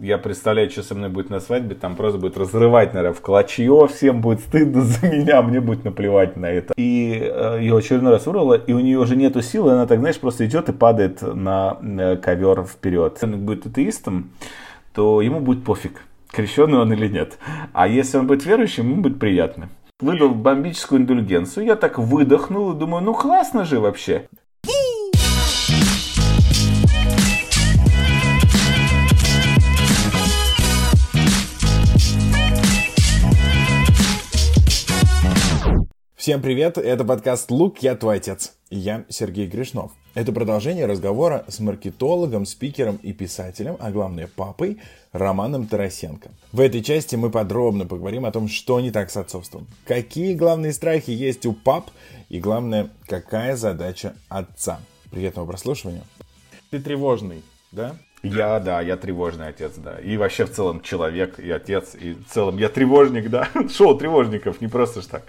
Я представляю, что со мной будет на свадьбе, там просто будет разрывать, наверное, в клочье, всем будет стыдно за меня, мне будет наплевать на это. И э, ее очередной раз вырвало, и у нее уже нету силы, она так, знаешь, просто идет и падает на э, ковер вперед. Если он будет атеистом, то ему будет пофиг, крещенный он или нет. А если он будет верующим, ему будет приятно. Выдал бомбическую индульгенцию, я так выдохнул и думаю, ну классно же вообще. Всем привет, это подкаст «Лук, я твой отец». И я Сергей Гришнов. Это продолжение разговора с маркетологом, спикером и писателем, а главное папой, Романом Тарасенко. В этой части мы подробно поговорим о том, что не так с отцовством, какие главные страхи есть у пап и, главное, какая задача отца. Приятного прослушивания. Ты тревожный, да? Я, да, я тревожный отец, да. И вообще в целом человек и отец, и в целом я тревожник, да. Шоу тревожников, не просто ж так.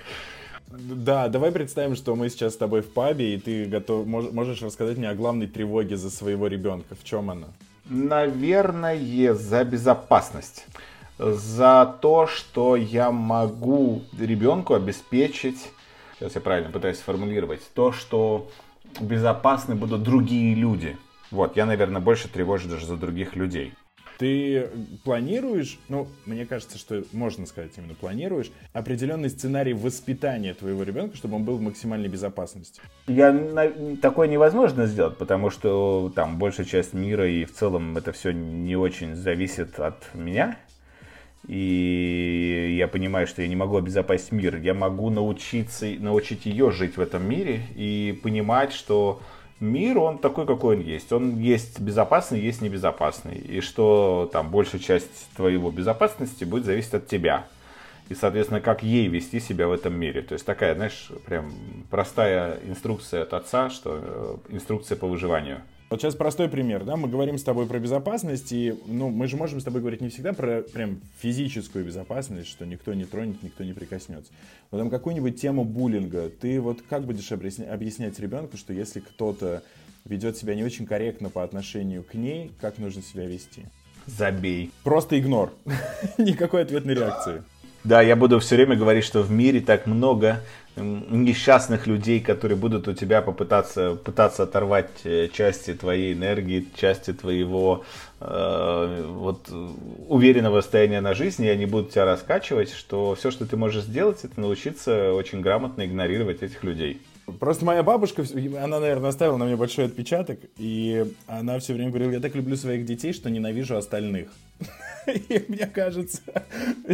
Да, давай представим, что мы сейчас с тобой в пабе, и ты готов, можешь рассказать мне о главной тревоге за своего ребенка. В чем она? Наверное, за безопасность. За то, что я могу ребенку обеспечить, сейчас я правильно пытаюсь сформулировать, то, что безопасны будут другие люди. Вот, я, наверное, больше тревожусь даже за других людей. Ты планируешь, ну, мне кажется, что можно сказать именно планируешь, определенный сценарий воспитания твоего ребенка, чтобы он был в максимальной безопасности? Я, такое невозможно сделать, потому что там большая часть мира и в целом это все не очень зависит от меня. И я понимаю, что я не могу обезопасить мир. Я могу научиться, научить ее жить в этом мире и понимать, что мир, он такой, какой он есть. Он есть безопасный, есть небезопасный. И что там большая часть твоего безопасности будет зависеть от тебя. И, соответственно, как ей вести себя в этом мире. То есть такая, знаешь, прям простая инструкция от отца, что э, инструкция по выживанию. Вот сейчас простой пример, да, мы говорим с тобой про безопасность, и, ну, мы же можем с тобой говорить не всегда про прям физическую безопасность, что никто не тронет, никто не прикоснется. Но там какую-нибудь тему буллинга, ты вот как будешь объяснять, объяснять ребенку, что если кто-то ведет себя не очень корректно по отношению к ней, как нужно себя вести? Забей. Просто игнор. Никакой ответной реакции. Да, я буду все время говорить, что в мире так много несчастных людей, которые будут у тебя попытаться пытаться оторвать э, части твоей энергии, части твоего э, вот уверенного состояния на жизнь, и они будут тебя раскачивать, что все, что ты можешь сделать, это научиться очень грамотно игнорировать этих людей. Просто моя бабушка, она, наверное, оставила на мне большой отпечаток, и она все время говорила, я так люблю своих детей, что ненавижу остальных. И мне кажется,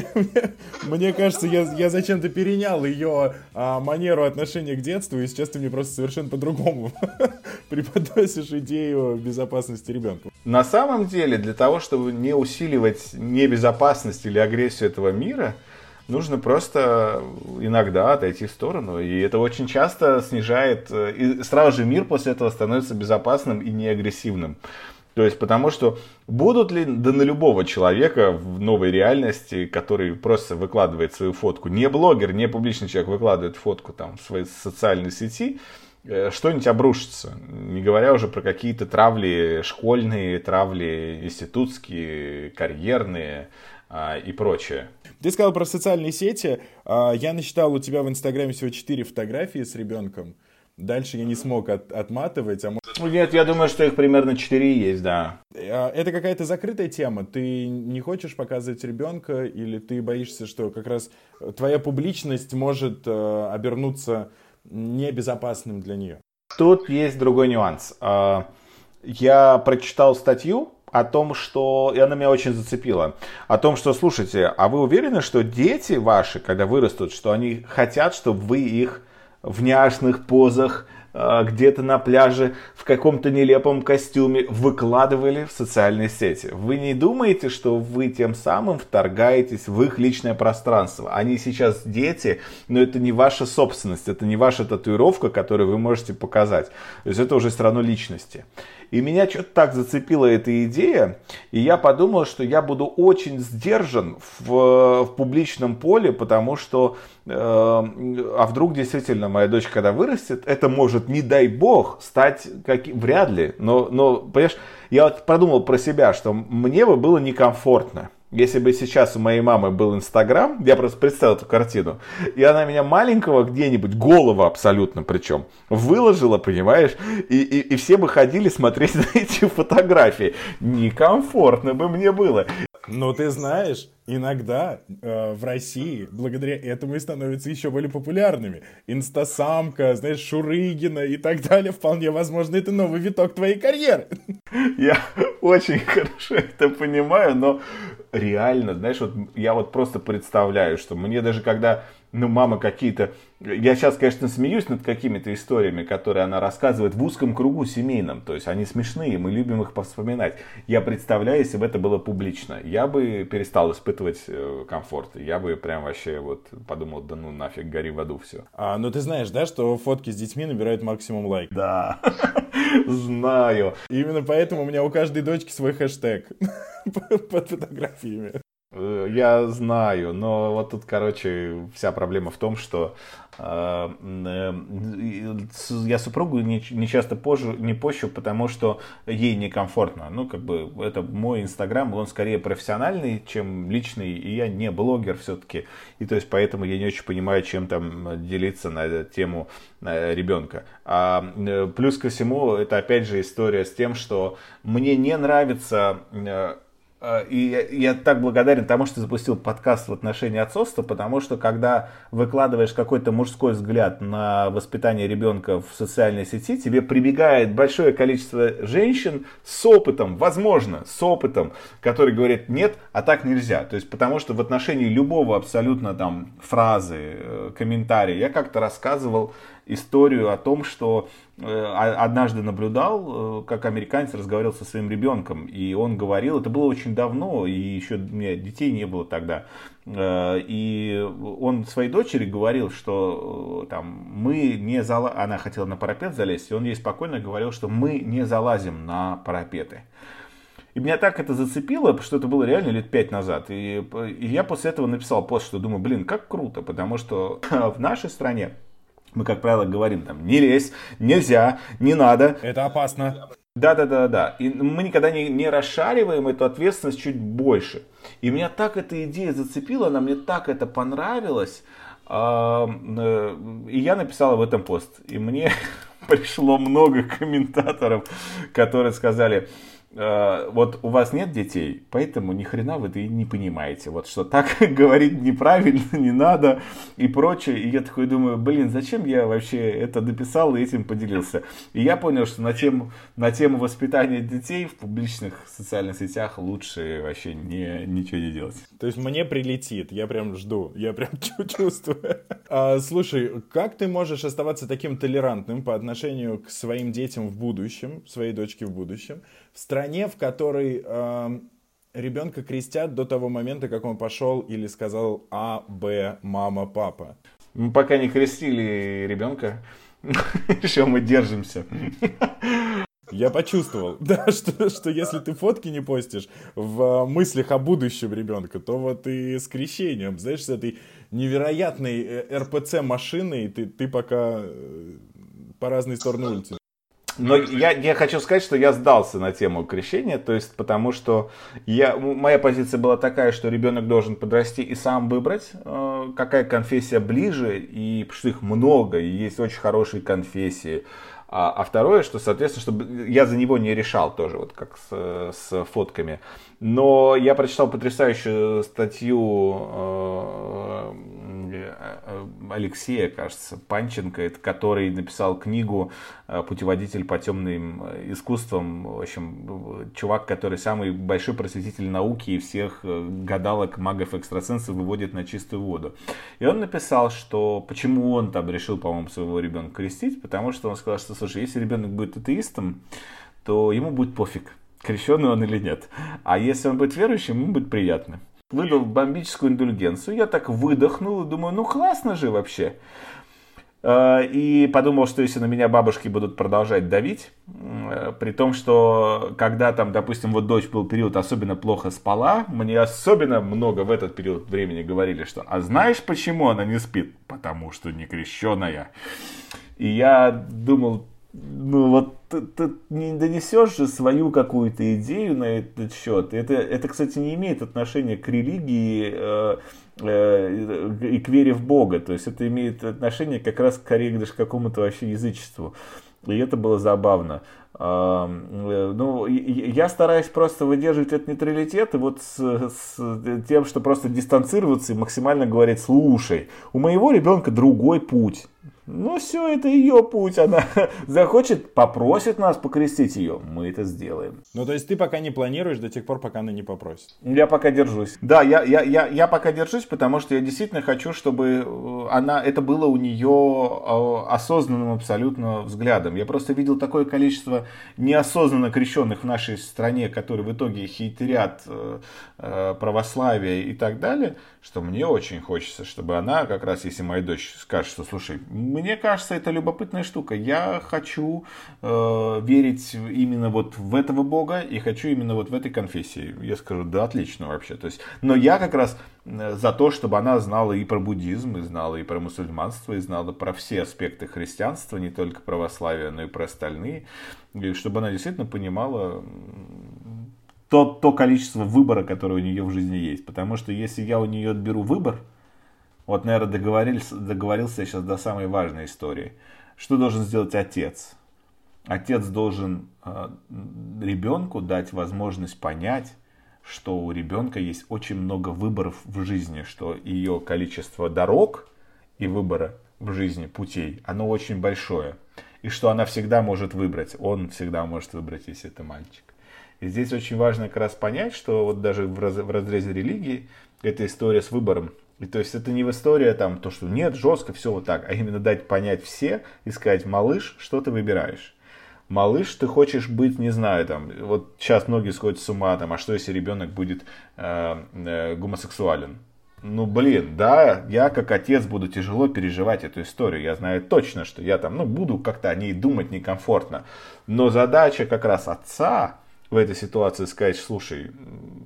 мне, кажется, я, зачем-то перенял ее а, манеру отношения к детству, и сейчас ты мне просто совершенно по-другому преподносишь идею безопасности ребенка. На самом деле, для того, чтобы не усиливать небезопасность или агрессию этого мира, нужно просто иногда отойти в сторону. И это очень часто снижает, э, и сразу же мир после этого становится безопасным и неагрессивным. То есть, потому что будут ли да на любого человека в новой реальности, который просто выкладывает свою фотку, не блогер, не публичный человек выкладывает фотку там в своей социальной сети, э, что-нибудь обрушится. Не говоря уже про какие-то травли школьные, травли институтские, карьерные а, и прочее. Ты сказал про социальные сети. А, я насчитал у тебя в Инстаграме всего 4 фотографии с ребенком. Дальше я не смог от, отматывать. А... Ну, нет, я думаю, что их примерно 4 есть, да. А, это какая-то закрытая тема. Ты не хочешь показывать ребенка или ты боишься, что как раз твоя публичность может э, обернуться небезопасным для нее? Тут есть другой нюанс. А, я прочитал статью о том, что, и она меня очень зацепила, о том, что, слушайте, а вы уверены, что дети ваши, когда вырастут, что они хотят, чтобы вы их в няшных позах, а, где-то на пляже в каком-то нелепом костюме выкладывали в социальные сети. Вы не думаете, что вы тем самым вторгаетесь в их личное пространство? Они сейчас дети, но это не ваша собственность, это не ваша татуировка, которую вы можете показать. То есть это уже страну личности. И меня что-то так зацепила эта идея, и я подумал, что я буду очень сдержан в, в публичном поле, потому что, э, а вдруг действительно моя дочь, когда вырастет, это может, не дай бог, стать каким, вряд ли, но, но, понимаешь, я вот подумал про себя, что мне бы было некомфортно если бы сейчас у моей мамы был Инстаграм, я просто представил эту картину, и она меня маленького где-нибудь, голова абсолютно причем, выложила, понимаешь, и, и, и все бы ходили смотреть на эти фотографии. Некомфортно бы мне было. Но ты знаешь, иногда э, в России благодаря этому и становятся еще более популярными. Инстасамка, знаешь, Шурыгина и так далее. Вполне возможно, это новый виток твоей карьеры. Я очень хорошо это понимаю, но реально, знаешь, вот я вот просто представляю, что мне даже когда ну, мама какие-то... Я сейчас, конечно, смеюсь над какими-то историями, которые она рассказывает в узком кругу семейном. То есть они смешные, мы любим их вспоминать. Я представляю, если бы это было публично, я бы перестал испытывать э, комфорт. Я бы прям вообще вот подумал, да ну нафиг, гори в аду все. А, ну ты знаешь, да, что фотки с детьми набирают максимум лайк? Да, знаю. Именно поэтому у меня у каждой дочки свой хэштег под фотографиями. Э, я знаю, но вот тут, короче, вся проблема в том, что э, э, я супругу не, не часто позже, не пощу, потому что ей некомфортно. Ну, как бы, это мой инстаграм, он скорее профессиональный, чем личный, и я не блогер все-таки. И то есть, поэтому я не очень понимаю, чем там делиться на тему ребенка. А плюс ко всему, это опять же история с тем, что мне не нравится и я так благодарен тому, что запустил подкаст в отношении отцовства, потому что когда выкладываешь какой-то мужской взгляд на воспитание ребенка в социальной сети, тебе прибегает большое количество женщин с опытом, возможно, с опытом, которые говорят нет, а так нельзя. То есть потому что в отношении любого абсолютно там фразы, э, комментария я как-то рассказывал историю о том, что э, однажды наблюдал, э, как американец разговаривал со своим ребенком, и он говорил, это было очень давно, и еще у меня детей не было тогда, э, и он своей дочери говорил, что там мы не зала... она хотела на парапет залезть, и он ей спокойно говорил, что мы не залазим на парапеты. И меня так это зацепило, что это было реально лет пять назад. И, и я после этого написал пост, что думаю, блин, как круто, потому что в нашей стране мы, как правило, говорим там, не лезь, нельзя, не надо. Это опасно. Да, да, да, да. И мы никогда не, не расшариваем эту ответственность чуть больше. И меня так эта идея зацепила, она мне так это понравилось. А, э, и я написал об этом пост. И мне пришло много комментаторов, которые сказали, вот у вас нет детей, поэтому ни хрена вы и не понимаете. Вот что так говорить неправильно, не надо и прочее. И я такой думаю, блин, зачем я вообще это дописал и этим поделился. И я понял, что на тему, на тему воспитания детей в публичных социальных сетях лучше вообще не, ничего не делать. То есть мне прилетит, я прям жду, я прям чувствую. А, слушай, как ты можешь оставаться таким толерантным по отношению к своим детям в будущем, своей дочке в будущем, в стране, в которой э, ребенка крестят до того момента, как он пошел или сказал А, Б, мама, папа. Мы пока не крестили ребенка, еще мы держимся. Я почувствовал, да, что, что если ты фотки не постишь в мыслях о будущем ребенка, то вот и с крещением, знаешь, с этой невероятной э, РПЦ машиной ты, ты пока э, по разные стороны улицы. Но я, я хочу сказать, что я сдался на тему крещения, то есть потому что я, моя позиция была такая, что ребенок должен подрасти и сам выбрать, э, какая конфессия ближе, и что их много, и есть очень хорошие конфессии. А, а второе, что, соответственно, чтобы я за него не решал тоже, вот как с, с фотками. Но я прочитал потрясающую статью э, э, Алексея, кажется, Панченко, который написал книгу э, «Путеводитель по темным искусствам». В общем, чувак, который самый большой просветитель науки и всех гадалок, магов, экстрасенсов выводит на чистую воду. И он написал, что почему он там решил, по-моему, своего ребенка крестить, потому что он сказал, что, слушай, если ребенок будет атеистом, то ему будет пофиг крещенный он или нет. А если он будет верующим, ему будет приятно. Выдал бомбическую индульгенцию, я так выдохнул и думаю, ну классно же вообще. Э, и подумал, что если на меня бабушки будут продолжать давить, при том, что когда там, допустим, вот дочь был период особенно плохо спала, мне особенно много в этот период времени говорили, что «А знаешь, почему она не спит?» «Потому что не крещеная». И я думал, ну вот ты, ты не донесешь же свою какую-то идею на этот счет. Это, это, кстати, не имеет отношения к религии э, э, и к вере в Бога. То есть это имеет отношение как раз скорее даже к какому-то вообще язычеству. И это было забавно. Э, ну, я стараюсь просто выдерживать этот нейтралитет и вот с, с тем, что просто дистанцироваться и максимально говорить, слушай, у моего ребенка другой путь. Ну, все, это ее путь. Она захочет, попросит нас покрестить ее. Мы это сделаем. Ну, то есть ты пока не планируешь до тех пор, пока она не попросит? Я пока держусь. Да, я, я, я, я пока держусь, потому что я действительно хочу, чтобы э, она, это было у нее э, осознанным абсолютно взглядом. Я просто видел такое количество неосознанно крещенных в нашей стране, которые в итоге хейтерят э, православие и так далее, что мне очень хочется, чтобы она как раз, если моя дочь скажет, что, слушай, мне кажется, это любопытная штука. Я хочу э, верить именно вот в этого Бога и хочу именно вот в этой конфессии. Я скажу, да, отлично вообще. То есть, но я как раз э, за то, чтобы она знала и про буддизм, и знала и про мусульманство, и знала про все аспекты христианства, не только православие, но и про остальные. И чтобы она действительно понимала то, то количество выбора, которое у нее в жизни есть. Потому что если я у нее отберу выбор, вот, наверное, договорился, договорился я сейчас до самой важной истории. Что должен сделать отец? Отец должен э, ребенку дать возможность понять, что у ребенка есть очень много выборов в жизни, что ее количество дорог и выбора в жизни, путей, оно очень большое. И что она всегда может выбрать, он всегда может выбрать, если это мальчик. И здесь очень важно как раз понять, что вот даже в разрезе религии эта история с выбором и то есть это не в история там, то, что нет, жестко, все вот так, а именно дать понять все и сказать, малыш, что ты выбираешь? Малыш, ты хочешь быть, не знаю, там, вот сейчас многие сходят с ума, там, а что если ребенок будет э, э, гомосексуален? Ну, блин, да, я как отец буду тяжело переживать эту историю. Я знаю точно, что я там, ну, буду как-то о ней думать некомфортно. Но задача как раз отца в этой ситуации сказать, слушай,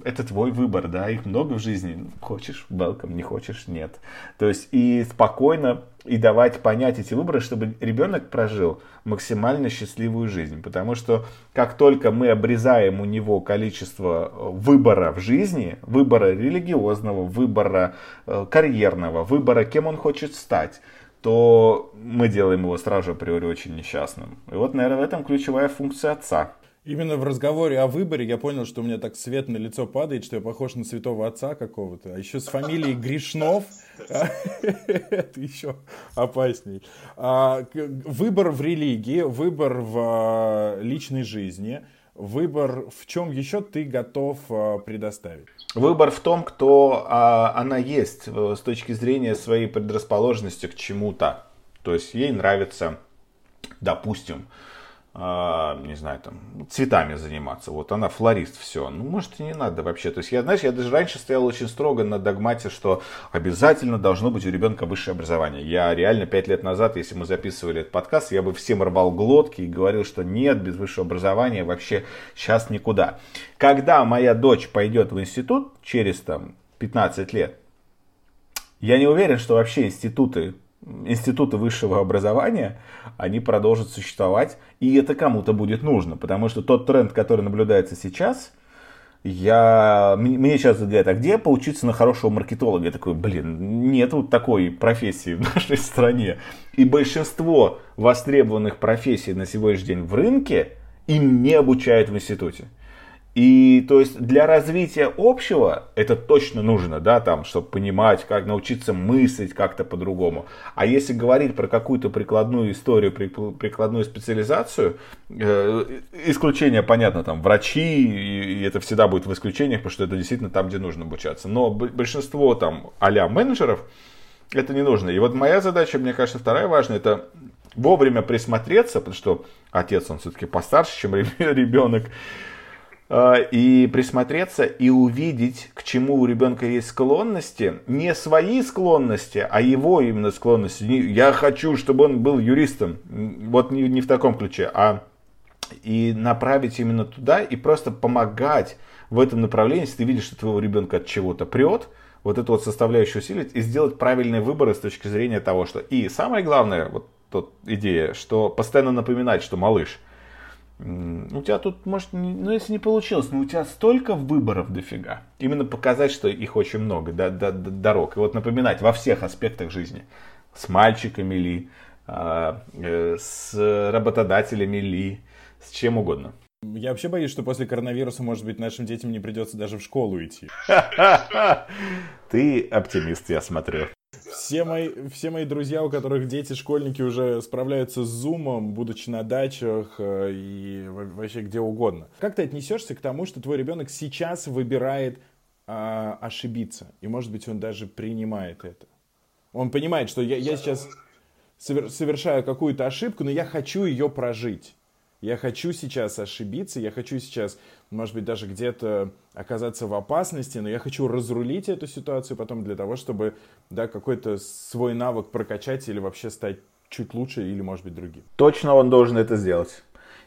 это твой выбор, да, их много в жизни, хочешь, welcome, не хочешь, нет. То есть и спокойно и давать понять эти выборы, чтобы ребенок прожил максимально счастливую жизнь. Потому что как только мы обрезаем у него количество э, выбора в жизни, выбора религиозного, выбора э, карьерного, выбора, кем он хочет стать, то мы делаем его сразу же априори очень несчастным. И вот, наверное, в этом ключевая функция отца. Именно в разговоре о выборе я понял, что у меня так свет на лицо падает, что я похож на святого отца какого-то. А еще с фамилией Гришнов. Это еще опасней. А, выбор в религии, выбор в а, личной жизни, выбор в чем еще ты готов а, предоставить? Выбор в том, кто она есть э, с точки зрения своей предрасположенности к чему-то. То есть ей нравится, допустим, не знаю, там, цветами заниматься. Вот она флорист, все. Ну, может, и не надо вообще. То есть, я, знаешь, я даже раньше стоял очень строго на догмате, что обязательно должно быть у ребенка высшее образование. Я реально пять лет назад, если мы записывали этот подкаст, я бы всем рвал глотки и говорил, что нет, без высшего образования вообще сейчас никуда. Когда моя дочь пойдет в институт через там 15 лет, я не уверен, что вообще институты институты высшего образования, они продолжат существовать, и это кому-то будет нужно, потому что тот тренд, который наблюдается сейчас, я, мне сейчас говорят, а где поучиться на хорошего маркетолога? Я такой, блин, нет вот такой профессии в нашей стране. И большинство востребованных профессий на сегодняшний день в рынке им не обучают в институте. И то есть для развития общего это точно нужно, да, там, чтобы понимать, как научиться мыслить как-то по-другому. А если говорить про какую-то прикладную историю, прикладную специализацию, э, исключение, понятно, там, врачи, и это всегда будет в исключениях, потому что это действительно там, где нужно обучаться. Но большинство там а менеджеров, это не нужно. И вот моя задача, мне кажется, вторая важная, это вовремя присмотреться, потому что отец, он все-таки постарше, чем ребенок, и присмотреться и увидеть, к чему у ребенка есть склонности, не свои склонности, а его именно склонности. Я хочу, чтобы он был юристом. Вот не, не в таком ключе, а и направить именно туда и просто помогать в этом направлении, если ты видишь, что твоего ребенка от чего-то прет, вот эту вот составляющую усилить и сделать правильные выборы с точки зрения того, что... И самое главное, вот тут идея, что постоянно напоминать, что малыш, у тебя тут, может, не, ну если не получилось, но у тебя столько выборов дофига. Именно показать, что их очень много, да, да, да, дорог. И вот напоминать во всех аспектах жизни. С мальчиками ли, а, э, с работодателями ли, с чем угодно. Я вообще боюсь, что после коронавируса, может быть, нашим детям не придется даже в школу идти. Ты оптимист, я смотрю. Все мои, все мои друзья, у которых дети, школьники уже справляются с зумом, будучи на дачах э, и вообще где угодно. Как ты отнесешься к тому, что твой ребенок сейчас выбирает а, ошибиться? И, может быть, он даже принимает это. Он понимает, что я, я сейчас совершаю какую-то ошибку, но я хочу ее прожить. Я хочу сейчас ошибиться, я хочу сейчас, может быть, даже где-то оказаться в опасности, но я хочу разрулить эту ситуацию потом для того, чтобы да, какой-то свой навык прокачать или вообще стать чуть лучше или, может быть, другим. Точно он должен это сделать.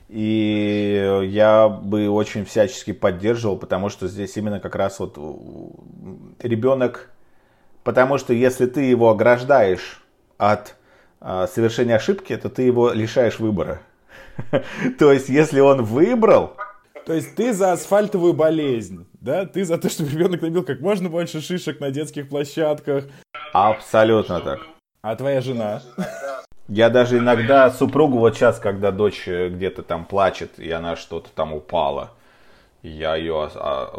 И я бы очень всячески поддерживал, потому что здесь именно как раз вот ребенок, потому что если ты его ограждаешь от а, совершения ошибки, то ты его лишаешь выбора. То есть, если он выбрал... То есть, ты за асфальтовую болезнь, да? Ты за то, чтобы ребенок набил как можно больше шишек на детских площадках. Абсолютно так. А твоя жена? Я даже иногда супругу, вот сейчас, когда дочь где-то там плачет, и она что-то там упала, я ее а,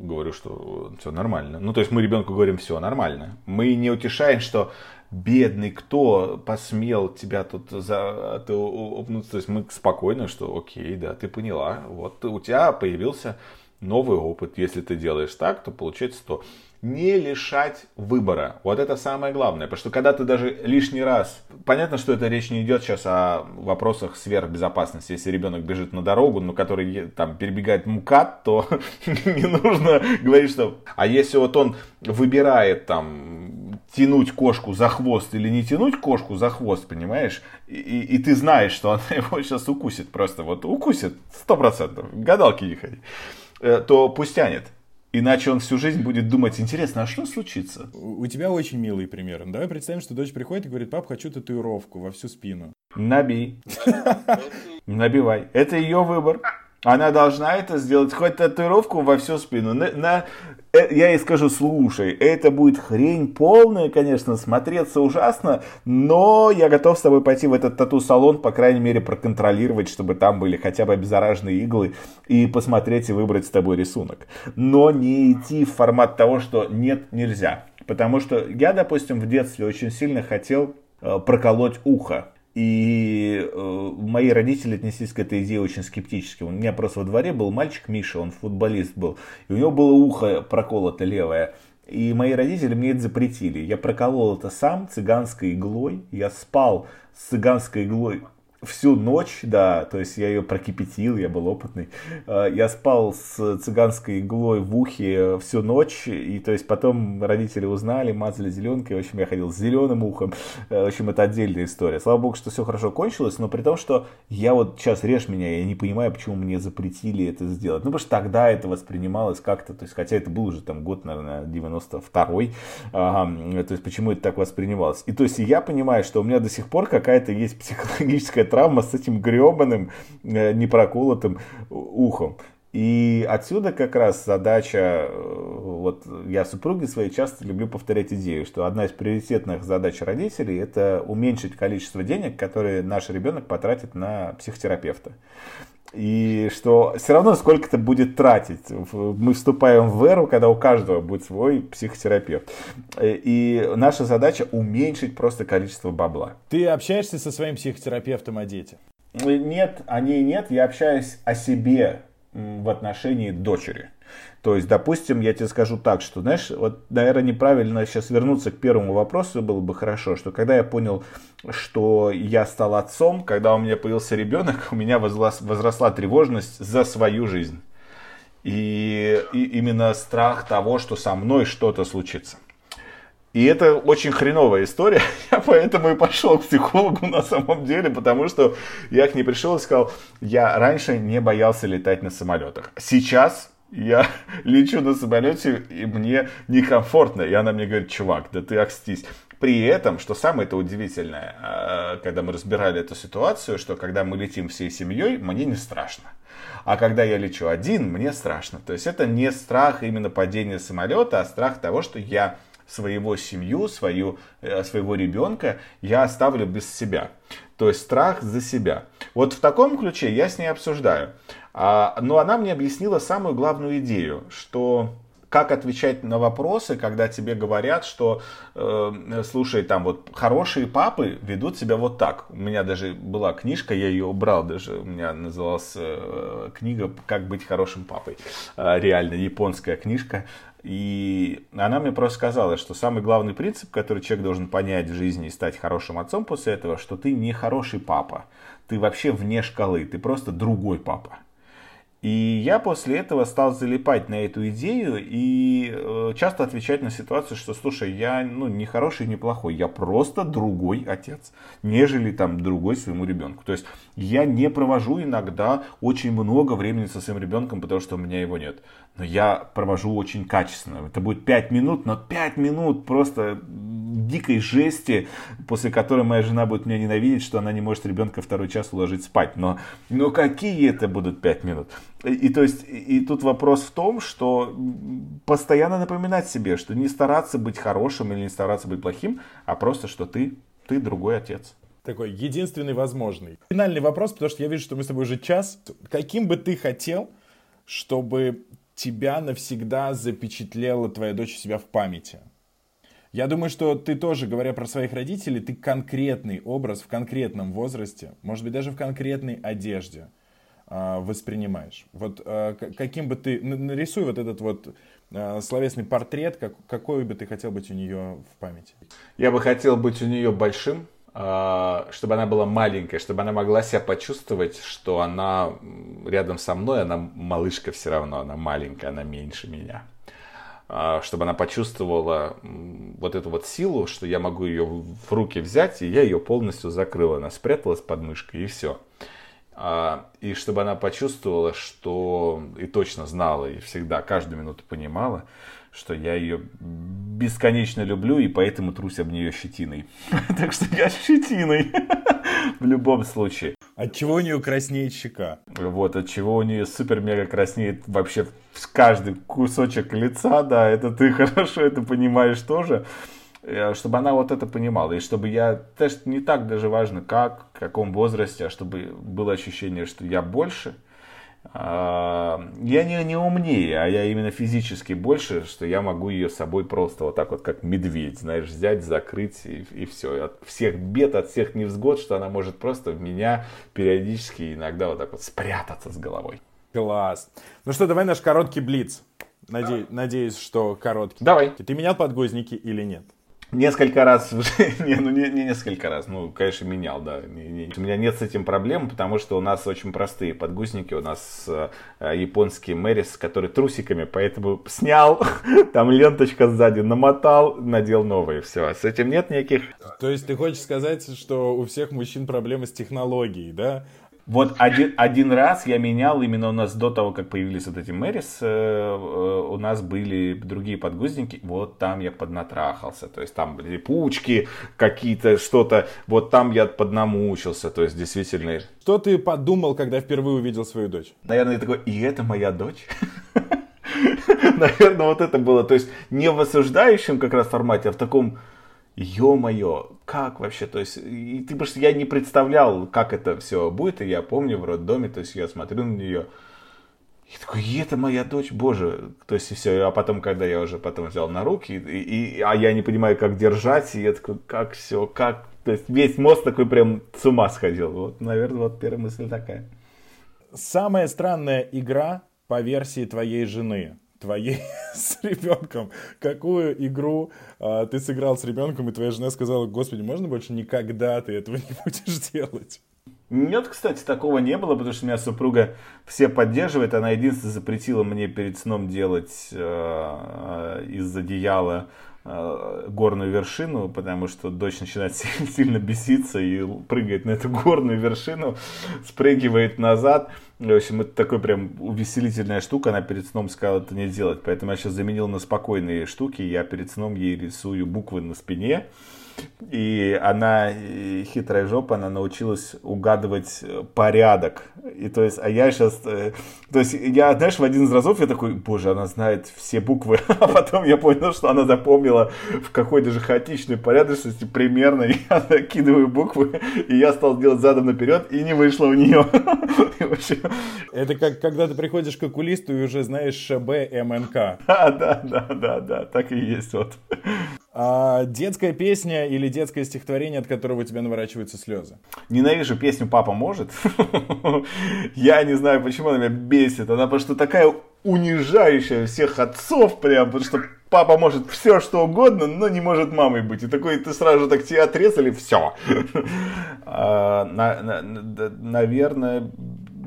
говорю, что все нормально. Ну, то есть мы ребенку говорим, все нормально. Мы не утешаем, что бедный, кто посмел тебя тут за, ты, То есть мы спокойно, что окей, да, ты поняла. Вот у тебя появился новый опыт. Если ты делаешь так, то получается то. Не лишать выбора. Вот это самое главное. Потому что когда ты даже лишний раз... Понятно, что это речь не идет сейчас о вопросах сверхбезопасности. Если ребенок бежит на дорогу, но который там перебегает МКАД, то не нужно говорить, что... А если вот он выбирает там тянуть кошку за хвост или не тянуть кошку за хвост, понимаешь? И, и, и ты знаешь, что она его сейчас укусит. Просто вот укусит сто процентов. Гадалки не ходи. Э, то пусть тянет. Иначе он всю жизнь будет думать, интересно, а что случится? У тебя очень милый пример. Давай представим, что дочь приходит и говорит, пап, хочу татуировку во всю спину. Набей. Набивай. Это ее выбор. Она должна это сделать, хоть татуировку во всю спину. На, на, я ей скажу, слушай, это будет хрень полная, конечно, смотреться ужасно, но я готов с тобой пойти в этот тату-салон, по крайней мере, проконтролировать, чтобы там были хотя бы обеззараженные иглы, и посмотреть и выбрать с тобой рисунок. Но не идти в формат того, что нет, нельзя. Потому что я, допустим, в детстве очень сильно хотел э, проколоть ухо. И э, мои родители отнеслись к этой идее очень скептически. У меня просто во дворе был мальчик Миша, он футболист был. И у него было ухо проколото левое. И мои родители мне это запретили. Я проколол это сам цыганской иглой. Я спал с цыганской иглой всю ночь, да, то есть я ее прокипятил, я был опытный. А, я спал с цыганской иглой в ухе всю ночь, и то есть потом родители узнали, мазали зеленкой, в общем, я ходил с зеленым ухом. В общем, это отдельная история. Слава богу, что все хорошо кончилось, но при том, что я вот сейчас режь меня, я не понимаю, почему мне запретили это сделать. Ну, потому что тогда это воспринималось как-то, то есть, хотя это был уже там год, наверное, 92-й, ага, то есть, почему это так воспринималось. И то есть, я понимаю, что у меня до сих пор какая-то есть психологическая травма с этим гребаным э, непроколотым ухом. И отсюда как раз задача, э, вот я супруге своей часто люблю повторять идею, что одна из приоритетных задач родителей это уменьшить количество денег, которые наш ребенок потратит на психотерапевта. И что все равно сколько-то будет тратить. Мы вступаем в эру, когда у каждого будет свой психотерапевт. И наша задача уменьшить просто количество бабла. Ты общаешься со своим психотерапевтом о детях? Нет, о ней нет. Я общаюсь о себе в отношении дочери. То есть, допустим, я тебе скажу так, что, знаешь, вот, наверное, неправильно сейчас вернуться к первому вопросу было бы хорошо, что когда я понял, что я стал отцом, когда у меня появился ребенок, у меня возросла, возросла тревожность за свою жизнь. И, и именно страх того, что со мной что-то случится. И это очень хреновая история. Я поэтому и пошел к психологу на самом деле, потому что я к ней пришел и сказал, я раньше не боялся летать на самолетах. Сейчас я лечу на самолете, и мне некомфортно. И она мне говорит, чувак, да ты окстись. При этом, что самое это удивительное, а, когда мы разбирали эту ситуацию, что когда мы летим всей семьей, мне не страшно. А когда я лечу один, мне страшно. То есть это не страх именно падения самолета, а страх того, что я своего семью, свою, э, своего ребенка я оставлю без себя. То есть страх за себя. Вот в таком ключе я с ней обсуждаю. А, но она мне объяснила самую главную идею, что как отвечать на вопросы, когда тебе говорят, что, э, слушай, там вот хорошие папы ведут себя вот так. У меня даже была книжка, я ее убрал даже, у меня называлась э, книга «Как быть хорошим папой». Э, реально, японская книжка. И она мне просто сказала, что самый главный принцип, который человек должен понять в жизни и стать хорошим отцом после этого, что ты не хороший папа. Ты вообще вне шкалы, ты просто другой папа. И я после этого стал залипать на эту идею и э, часто отвечать на ситуацию, что, слушай, я ну, не хороший, не плохой, я просто другой отец, нежели там другой своему ребенку. То есть я не провожу иногда очень много времени со своим ребенком, потому что у меня его нет но я провожу очень качественно. Это будет 5 минут, но 5 минут просто дикой жести, после которой моя жена будет меня ненавидеть, что она не может ребенка второй час уложить спать. Но, но какие это будут 5 минут? И, и то есть, и тут вопрос в том, что постоянно напоминать себе, что не стараться быть хорошим или не стараться быть плохим, а просто, что ты, ты другой отец такой единственный возможный. Финальный вопрос, потому что я вижу, что мы с тобой уже час. Каким бы ты хотел, чтобы тебя навсегда запечатлела твоя дочь себя в памяти. Я думаю, что ты тоже, говоря про своих родителей, ты конкретный образ в конкретном возрасте, может быть, даже в конкретной одежде э, воспринимаешь. Вот э, каким бы ты... Нарисуй вот этот вот э, словесный портрет, как, какой бы ты хотел быть у нее в памяти. Я бы хотел быть у нее большим, а, чтобы она была маленькая, чтобы она могла себя почувствовать, что она рядом со мной, она малышка все равно, она маленькая, она меньше меня. А, чтобы она почувствовала вот эту вот силу, что я могу ее в руки взять, и я ее полностью закрыла, она спряталась под мышкой, и все. А, и чтобы она почувствовала, что и точно знала, и всегда, каждую минуту понимала, что я ее бесконечно люблю, и поэтому трусь об нее щетиной. Так что я щетиной в любом случае. От чего у нее краснеет щека? Вот, от чего у нее супер-мега краснеет вообще каждый кусочек лица, да, это ты хорошо это понимаешь тоже э, чтобы она вот это понимала, и чтобы я, тест не так даже важно, как, в каком возрасте, а чтобы было ощущение, что я больше – я не, не умнее, а я именно физически больше, что я могу ее с собой просто вот так вот, как медведь, знаешь, взять, закрыть и, и все. От всех бед, от всех невзгод, что она может просто в меня периодически иногда вот так вот спрятаться с головой. Класс. Ну что, давай наш короткий блиц. Наде... Надеюсь, что короткий. Давай. Ты менял подгузники или нет? Несколько раз, не, ну не, не несколько раз, ну, конечно, менял, да. Не, не. У меня нет с этим проблем, потому что у нас очень простые подгузники, у нас э, японский Мэрис, который трусиками, поэтому снял, там ленточка сзади, намотал, надел новые, все. С этим нет никаких... То есть ты хочешь сказать, что у всех мужчин проблемы с технологией, да? Вот один, один раз я менял, именно у нас до того, как появились вот эти Мэрис, э, э, у нас были другие подгузники, вот там я поднатрахался, то есть там были пучки какие-то, что-то, вот там я поднамучился, то есть действительно. Что ты подумал, когда впервые увидел свою дочь? Наверное, я такой, и это моя дочь? Наверное, вот это было, то есть не в осуждающем как раз формате, а в таком ё-моё, как вообще, то есть, и ты просто, я не представлял, как это все будет, и я помню в роддоме, то есть, я смотрю на нее, и такой, и это моя дочь, боже, то есть, и все, а потом, когда я уже потом взял на руки, и, и, а я не понимаю, как держать, и я такой, как все, как, то есть, весь мозг такой прям с ума сходил, вот, наверное, вот первая мысль такая. Самая странная игра по версии твоей жены – твоей с ребенком. Какую игру а, ты сыграл с ребенком, и твоя жена сказала, господи, можно больше никогда ты этого не будешь делать? Нет, кстати, такого не было, потому что меня супруга все поддерживает. Она единственное запретила мне перед сном делать э, из одеяла горную вершину, потому что дочь начинает сильно беситься и прыгает на эту горную вершину, спрыгивает назад. В общем, это такой прям увеселительная штука. Она перед сном сказала это не делать. Поэтому я сейчас заменил на спокойные штуки. Я перед сном ей рисую буквы на спине. И она, хитрая жопа, она научилась угадывать э, порядок. И то есть, а я сейчас, э, то есть, я, знаешь, в один из разов я такой, боже, она знает все буквы, а потом я понял, что она запомнила в какой-то же хаотичной порядочности примерно, я накидываю буквы, и я стал делать задом наперед, и не вышло у нее. Это как когда ты приходишь к окулисту и уже знаешь ШБ, МНК. Да, да, да, да, да, так и есть вот. А детская песня или детское стихотворение, от которого у тебя наворачиваются слезы? Ненавижу песню «Папа может». Я не знаю, почему она меня бесит. Она просто такая унижающая всех отцов прям, потому что папа может все что угодно, но не может мамой быть. И такой, ты сразу так тебе отрезали, все. А, наверное,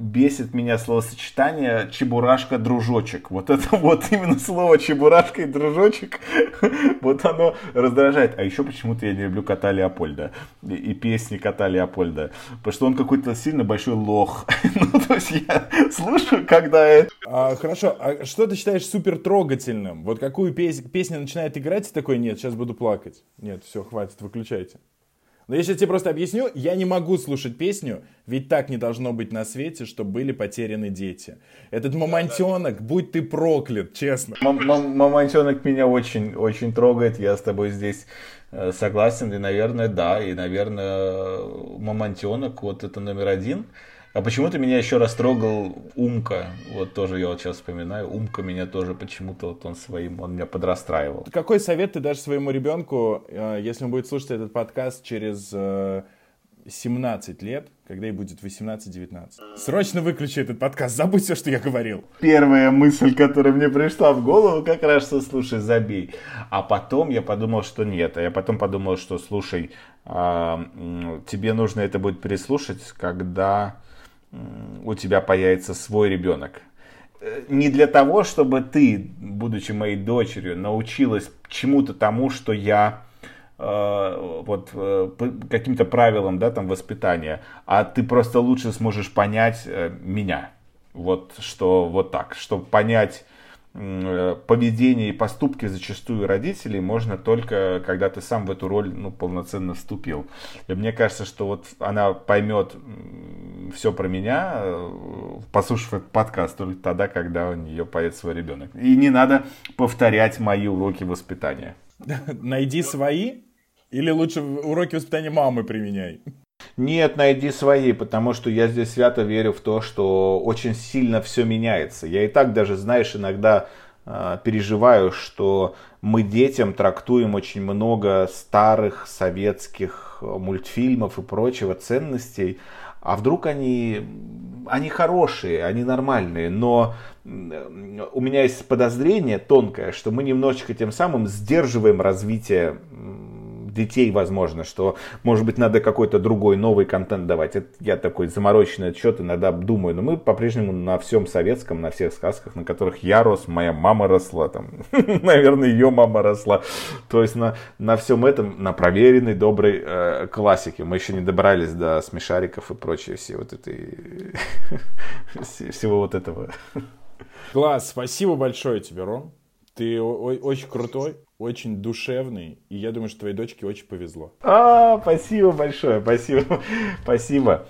бесит меня словосочетание чебурашка-дружочек. Вот это вот именно слово чебурашка и дружочек, вот оно раздражает. А еще почему-то я не люблю кота Леопольда и, песни кота Леопольда, потому что он какой-то сильно большой лох. ну, то есть я слушаю, когда... А, хорошо, а что ты считаешь супер трогательным? Вот какую пес... песню начинает играть, и такой, нет, сейчас буду плакать. Нет, все, хватит, выключайте. Но я сейчас тебе просто объясню, я не могу слушать песню, ведь так не должно быть на свете, что были потеряны дети. Этот мамонтенок, будь ты проклят, честно. Мамонтенок меня очень, очень трогает, я с тобой здесь э, согласен, и, наверное, да, и, наверное, мамонтенок, вот это номер один. А почему-то меня еще растрогал Умка. Вот тоже я вот сейчас вспоминаю. Умка меня тоже почему-то вот он своим, он меня подрастраивал. Какой совет ты дашь своему ребенку, э, если он будет слушать этот подкаст через 17 э, лет, когда ей будет 18-19. Срочно выключи этот подкаст, забудь все, что я говорил. Первая мысль, которая мне пришла в голову, как раз, что слушай, забей. А потом я подумал, что нет. А я потом подумал, что слушай, а, тебе нужно это будет переслушать, когда у тебя появится свой ребенок. Э, не для того, чтобы ты, будучи моей дочерью, научилась чему-то тому, что я э, вот э, каким-то правилам, да, там воспитания, а ты просто лучше сможешь понять меня. Вот что вот так, чтобы понять поведение и поступки зачастую родителей можно только, когда ты сам в эту роль ну, полноценно вступил. И мне кажется, что вот она поймет все про меня, э, послушав этот подкаст, только тогда, когда у нее появится свой ребенок. И не надо повторять мои уроки воспитания. Найди свои или лучше уроки воспитания мамы применяй? Нет, найди свои, потому что я здесь свято верю в то, что очень сильно все меняется. Я и так даже, знаешь, иногда э, переживаю, что мы детям трактуем очень много старых советских мультфильмов и прочего ценностей, а вдруг они, они хорошие, они нормальные, но у меня есть подозрение тонкое, что мы немножечко тем самым сдерживаем развитие детей, возможно, что, может быть, надо какой-то другой новый контент давать. Это я такой замороченный отчет иногда думаю, но мы по-прежнему на всем советском, на всех сказках, на которых я рос, моя мама росла, там, наверное, ее мама росла. То есть на, на всем этом, на проверенной, доброй э, классике. Мы еще не добрались до смешариков и прочее, все вот этой, всего вот этого. Класс, спасибо большое тебе, Ром. Ты очень крутой, очень душевный, и я думаю, что твоей дочке очень повезло. А, спасибо большое, спасибо, спасибо.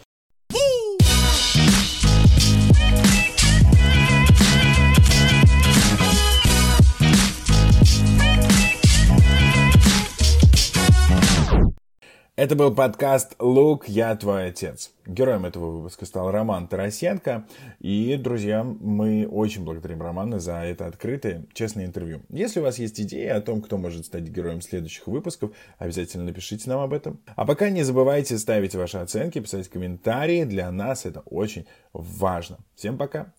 Это был подкаст «Лук, я твой отец». Героем этого выпуска стал Роман Тарасенко. И, друзья, мы очень благодарим Романа за это открытое, честное интервью. Если у вас есть идеи о том, кто может стать героем следующих выпусков, обязательно напишите нам об этом. А пока не забывайте ставить ваши оценки, писать комментарии. Для нас это очень важно. Всем пока!